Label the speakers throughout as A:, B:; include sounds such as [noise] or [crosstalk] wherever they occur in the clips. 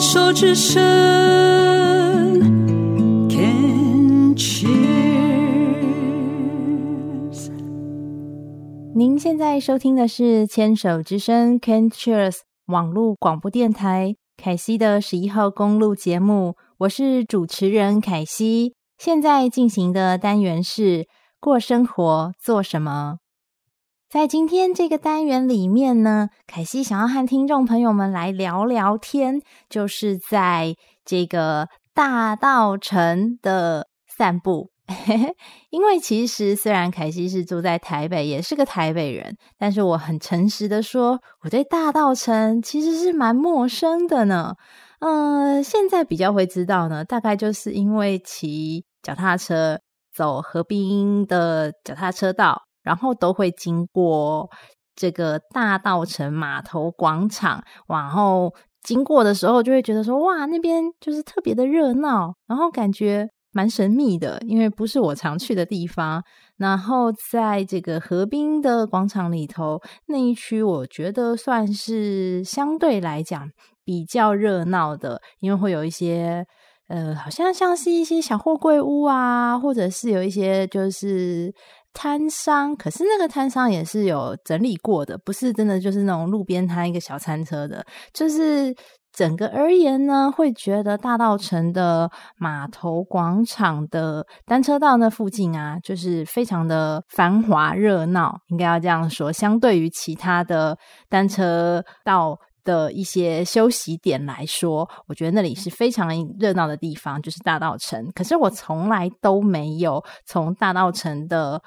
A: 手之声，Can cheers。
B: 您现在收听的是牵手之声 Can cheers 网络广播电台凯西的十一号公路节目，我是主持人凯西。现在进行的单元是过生活做什么？在今天这个单元里面呢，凯西想要和听众朋友们来聊聊天，就是在这个大稻埕的散步。[laughs] 因为其实虽然凯西是住在台北，也是个台北人，但是我很诚实的说，我对大稻埕其实是蛮陌生的呢。嗯、呃，现在比较会知道呢，大概就是因为骑脚踏车走河滨的脚踏车道。然后都会经过这个大道城码头广场，然后经过的时候就会觉得说，哇，那边就是特别的热闹，然后感觉蛮神秘的，因为不是我常去的地方。然后在这个河滨的广场里头那一区，我觉得算是相对来讲比较热闹的，因为会有一些呃，好像像是一些小货柜屋啊，或者是有一些就是。摊商，可是那个摊商也是有整理过的，不是真的就是那种路边摊一个小餐车的。就是整个而言呢，会觉得大道城的码头广场的单车道那附近啊，就是非常的繁华热闹，应该要这样说。相对于其他的单车道的一些休息点来说，我觉得那里是非常热闹的地方，就是大道城。可是我从来都没有从大道城的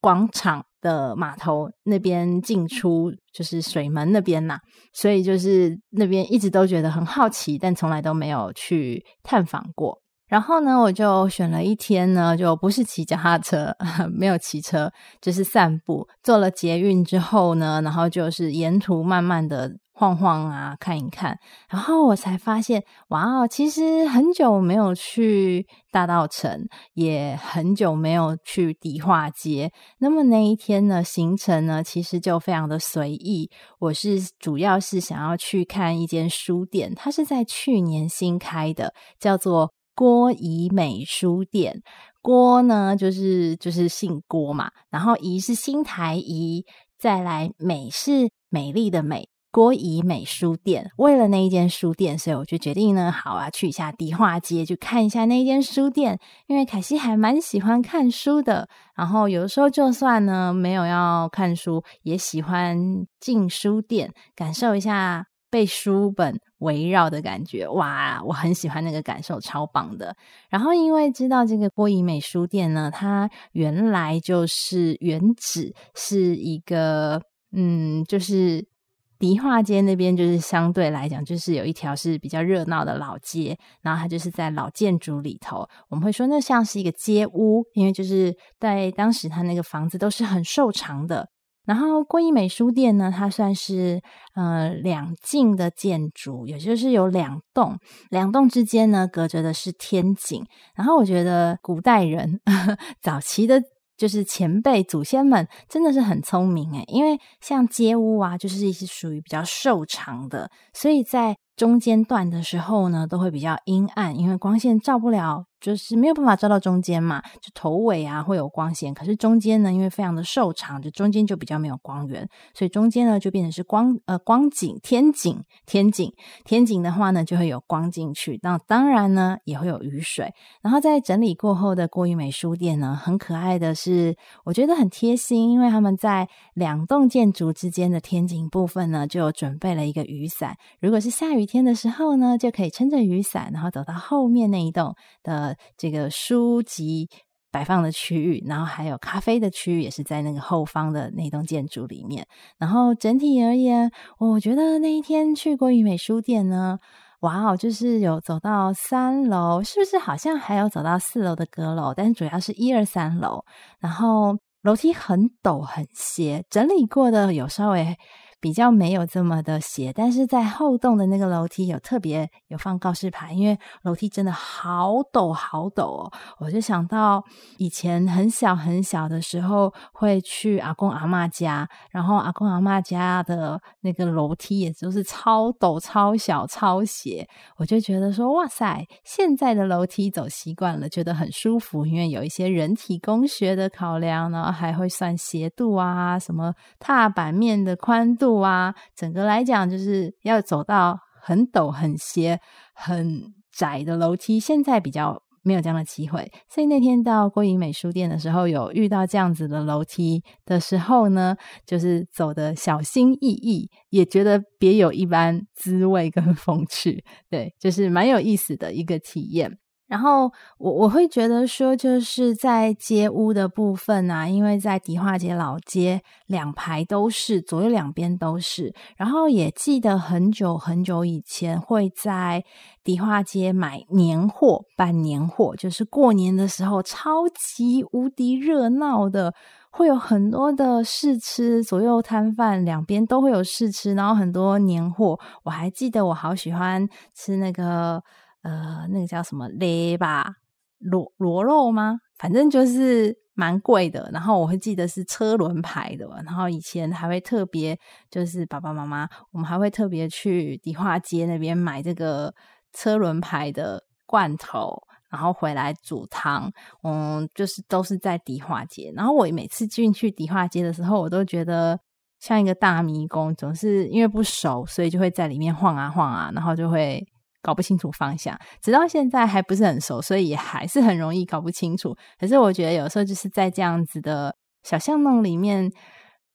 B: 广场的码头那边进出，就是水门那边呐，所以就是那边一直都觉得很好奇，但从来都没有去探访过。然后呢，我就选了一天呢，就不是骑脚踏车，[laughs] 没有骑车，就是散步。坐了捷运之后呢，然后就是沿途慢慢的晃晃啊，看一看。然后我才发现，哇哦，其实很久没有去大道城，也很久没有去迪化街。那么那一天呢，行程呢，其实就非常的随意。我是主要是想要去看一间书店，它是在去年新开的，叫做。郭怡美书店，郭呢就是就是姓郭嘛，然后怡是新台怡，再来美是美丽的美，郭怡美书店。为了那一间书店，所以我就决定呢，好啊，去一下迪化街，去看一下那一间书店。因为凯西还蛮喜欢看书的，然后有时候就算呢没有要看书，也喜欢进书店感受一下。被书本围绕的感觉，哇，我很喜欢那个感受，超棒的。然后因为知道这个郭怡美书店呢，它原来就是原址是一个，嗯，就是迪化街那边，就是相对来讲，就是有一条是比较热闹的老街，然后它就是在老建筑里头，我们会说那像是一个街屋，因为就是在当时它那个房子都是很瘦长的。然后郭怡美书店呢，它算是呃两进的建筑，也就是有两栋，两栋之间呢隔着的是天井。然后我觉得古代人呵 [laughs] 呵早期的，就是前辈祖先们真的是很聪明诶，因为像街屋啊，就是一些属于比较瘦长的，所以在中间段的时候呢，都会比较阴暗，因为光线照不了。就是没有办法照到中间嘛，就头尾啊会有光线，可是中间呢，因为非常的瘦长，就中间就比较没有光源，所以中间呢就变成是光呃光景天井天井天井的话呢就会有光进去，那当然呢也会有雨水。然后在整理过后的郭玉美书店呢，很可爱的是，我觉得很贴心，因为他们在两栋建筑之间的天井部分呢就准备了一个雨伞，如果是下雨天的时候呢，就可以撑着雨伞，然后走到后面那一栋的。这个书籍摆放的区域，然后还有咖啡的区域，也是在那个后方的那栋建筑里面。然后整体而言，我觉得那一天去郭怡美书店呢，哇哦，就是有走到三楼，是不是好像还有走到四楼的阁楼？但是主要是一二三楼，然后楼梯很陡很斜，整理过的有稍微比较没有这么的斜，但是在后栋的那个楼梯有特别有放告示牌，因为楼梯真的好陡好陡哦，我就想到以前很小很小的时候会去阿公阿嬷家，然后阿公阿嬷家的那个楼梯也就是超陡、超小、超斜，我就觉得说哇塞，现在的楼梯走习惯了，觉得很舒服，因为有一些人体工学的考量，然后还会算斜度啊，什么踏板面的宽度啊，整个来讲就是要走到很陡、很斜、很窄的楼梯，现在比较没有这样的机会。所以那天到郭怡美书店的时候，有遇到这样子的楼梯的时候呢，就是走得小心翼翼，也觉得别有一般滋味跟 [laughs] 风趣，对，就是蛮有意思的一个体验。然后我我会觉得说，就是在街屋的部分啊，因为在迪化街老街两排都是，左右两边都是。然后也记得很久很久以前会在迪化街买年货，办年货，就是过年的时候超级无敌热闹的，会有很多的试吃，左右摊贩两边都会有试吃，然后很多年货。我还记得我好喜欢吃那个。呃，那个叫什么嘞吧，螺螺肉吗？反正就是蛮贵的。然后我会记得是车轮牌的。然后以前还会特别，就是爸爸妈妈，我们还会特别去迪化街那边买这个车轮牌的罐头，然后回来煮汤。嗯，就是都是在迪化街。然后我每次进去迪化街的时候，我都觉得像一个大迷宫，总是因为不熟，所以就会在里面晃啊晃啊，然后就会。搞不清楚方向，直到现在还不是很熟，所以还是很容易搞不清楚。可是我觉得有时候就是在这样子的小巷弄里面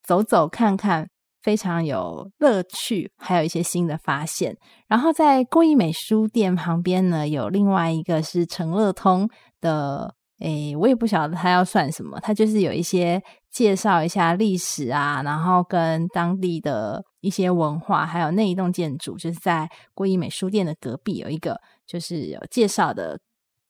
B: 走走看看，非常有乐趣，还有一些新的发现。然后在郭怡美书店旁边呢，有另外一个是成乐通的。诶，我也不晓得它要算什么，它就是有一些介绍一下历史啊，然后跟当地的一些文化，还有那一栋建筑，就是在郭怡美书店的隔壁有一个，就是有介绍的。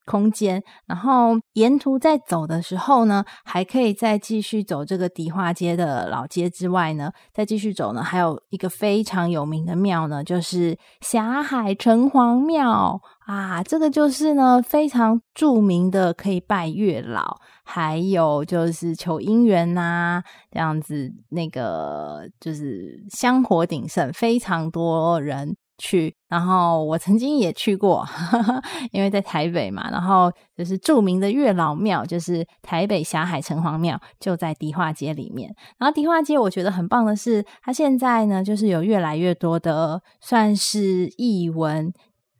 B: 空间，然后沿途在走的时候呢，还可以再继续走这个迪化街的老街之外呢，再继续走呢，还有一个非常有名的庙呢，就是霞海城隍庙啊，这个就是呢非常著名的，可以拜月老，还有就是求姻缘呐，这样子，那个就是香火鼎盛，非常多人。去，然后我曾经也去过，[laughs] 因为在台北嘛，然后就是著名的月老庙，就是台北霞海城隍庙，就在迪化街里面。然后迪化街我觉得很棒的是，它现在呢，就是有越来越多的算是艺文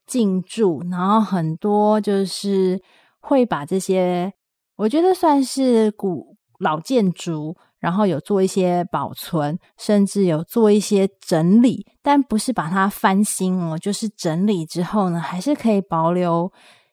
B: 进驻，然后很多就是会把这些，我觉得算是古老建筑。然后有做一些保存，甚至有做一些整理，但不是把它翻新哦，就是整理之后呢，还是可以保留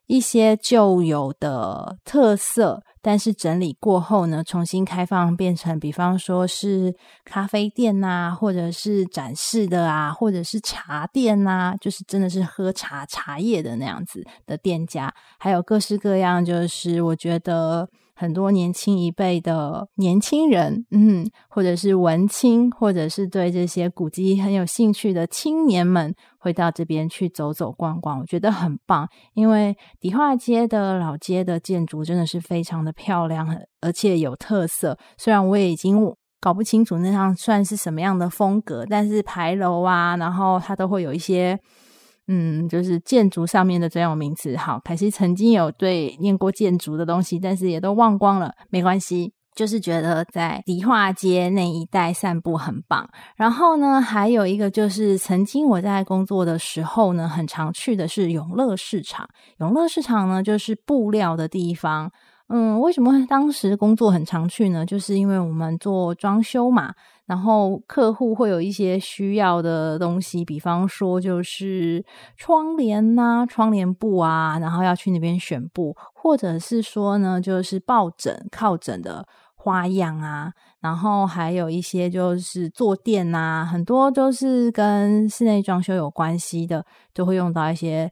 B: 一些旧有的特色，但是整理过后呢，重新开放变成，比方说是咖啡店呐，或者是展示的啊，或者是茶店呐，就是真的是喝茶茶叶的那样子的店家，还有各式各样，就是我觉得。很多年轻一辈的年轻人，嗯，或者是文青，或者是对这些古迹很有兴趣的青年们，会到这边去走走逛逛，我觉得很棒。因为迪化街的老街的建筑真的是非常的漂亮，而且有特色。虽然我也已经搞不清楚那样算是什么样的风格，但是牌楼啊，然后它都会有一些。嗯，就是建筑上面的专有名词。好，凯西曾经有对念过建筑的东西，但是也都忘光了，没关系。就是觉得在迪化街那一带散步很棒。然后呢，还有一个就是曾经我在工作的时候呢，很常去的是永乐市场。永乐市场呢，就是布料的地方。嗯，为什么当时工作很常去呢？就是因为我们做装修嘛，然后客户会有一些需要的东西，比方说就是窗帘呐、窗帘布啊，然后要去那边选布，或者是说呢，就是抱枕、靠枕的花样啊，然后还有一些就是坐垫呐，很多都是跟室内装修有关系的，就会用到一些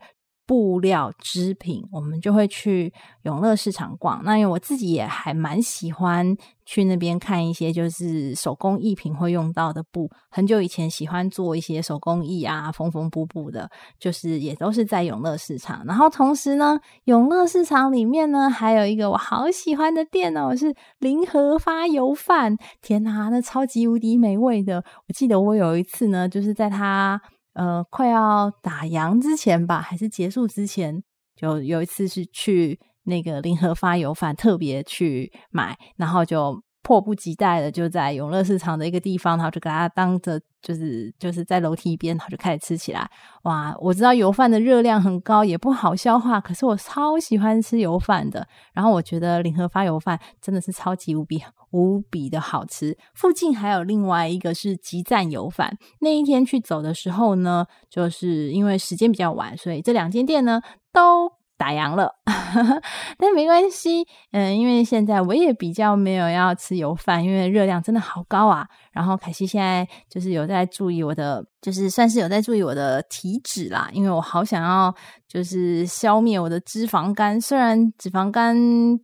B: 布料织品，我们就会去永乐市场逛。那因为我自己也还蛮喜欢去那边看一些就是手工艺品会用到的布。很久以前喜欢做一些手工艺啊，缝缝补补的，就是也都是在永乐市场。然后同时呢，永乐市场里面呢还有一个我好喜欢的店哦，是林和发油饭。天哪，那超级无敌美味的！我记得我有一次呢，就是在它。呃，快要打烊之前吧，还是结束之前，就有一次是去那个林合发油饭，特别去买，然后就迫不及待的就在永乐市场的一个地方，然后就给它当着，就是就是在楼梯边，然后就开始吃起来。哇，我知道油饭的热量很高，也不好消化，可是我超喜欢吃油饭的。然后我觉得林合发油饭真的是超级无比。无比的好吃，附近还有另外一个是集赞油饭。那一天去走的时候呢，就是因为时间比较晚，所以这两间店呢都打烊了。[laughs] 但没关系，嗯，因为现在我也比较没有要吃油饭，因为热量真的好高啊。然后凯西现在就是有在注意我的，就是算是有在注意我的体脂啦，因为我好想要就是消灭我的脂肪肝。虽然脂肪肝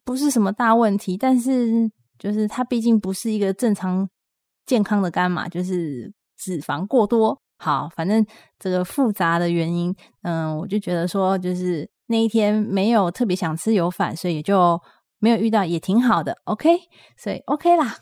B: 不是什么大问题，但是。就是它毕竟不是一个正常健康的肝嘛，就是脂肪过多。好，反正这个复杂的原因，嗯，我就觉得说，就是那一天没有特别想吃油饭，所以也就没有遇到，也挺好的。OK，所以 OK 啦。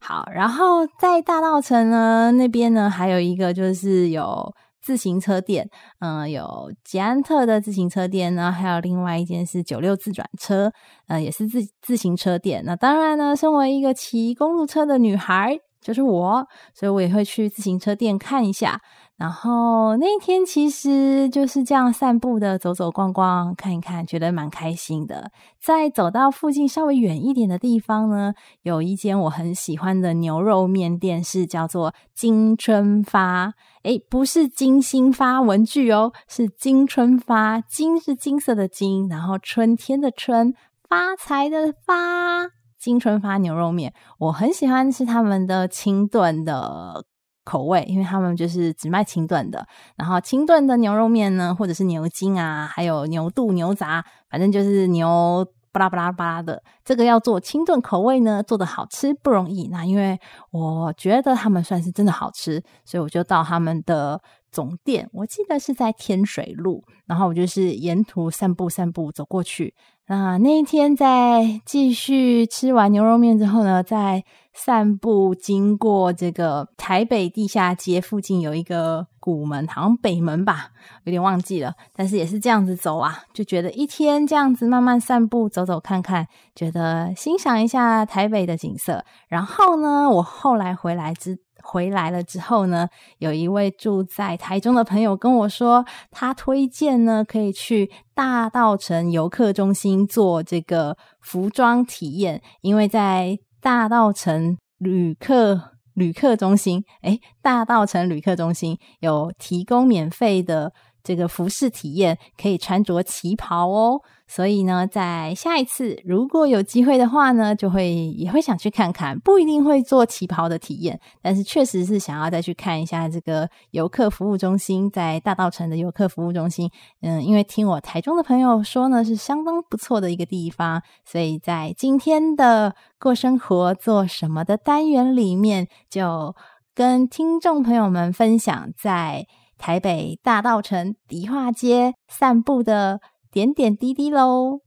B: 好，然后在大稻城呢那边呢，还有一个就是有。自行车店，嗯、有捷安特的自行车店呢，还有另外一间是九六自转车，呃，也是自自行车店。那当然呢，身为一个骑公路车的女孩，就是我，所以我也会去自行车店看一下。然后那一天其实就是这样散步的，走走逛逛，看一看，觉得蛮开心的。在走到附近稍微远一点的地方呢，有一间我很喜欢的牛肉面店，是叫做金春发。诶，不是金星发文具哦，是金春发。金是金色的金，然后春天的春，发财的发。金春发牛肉面，我很喜欢吃他们的清炖的。口味，因为他们就是只卖清炖的，然后清炖的牛肉面呢，或者是牛筋啊，还有牛肚、牛杂，反正就是牛巴拉巴拉巴拉的。这个要做清炖口味呢，做得好吃不容易。那因为我觉得他们算是真的好吃，所以我就到他们的总店，我记得是在天水路，然后我就是沿途散步散步走过去。那那一天在继续吃完牛肉面之后呢，在散步经过这个台北地下街附近有一个古门，好像北门吧，有点忘记了。但是也是这样子走啊，就觉得一天这样子慢慢散步走走看看，觉得欣赏一下台北的景色。然后呢，我后来回来之。回来了之后呢，有一位住在台中的朋友跟我说，他推荐呢可以去大道城游客中心做这个服装体验，因为在大道城旅客旅客中心，诶，大道城旅客中心有提供免费的。这个服饰体验可以穿着旗袍哦，所以呢，在下一次如果有机会的话呢，就会也会想去看看，不一定会做旗袍的体验，但是确实是想要再去看一下这个游客服务中心，在大稻城的游客服务中心，嗯，因为听我台中的朋友说呢，是相当不错的一个地方，所以在今天的过生活做什么的单元里面，就跟听众朋友们分享在。台北大道城迪化街散步的点点滴滴喽。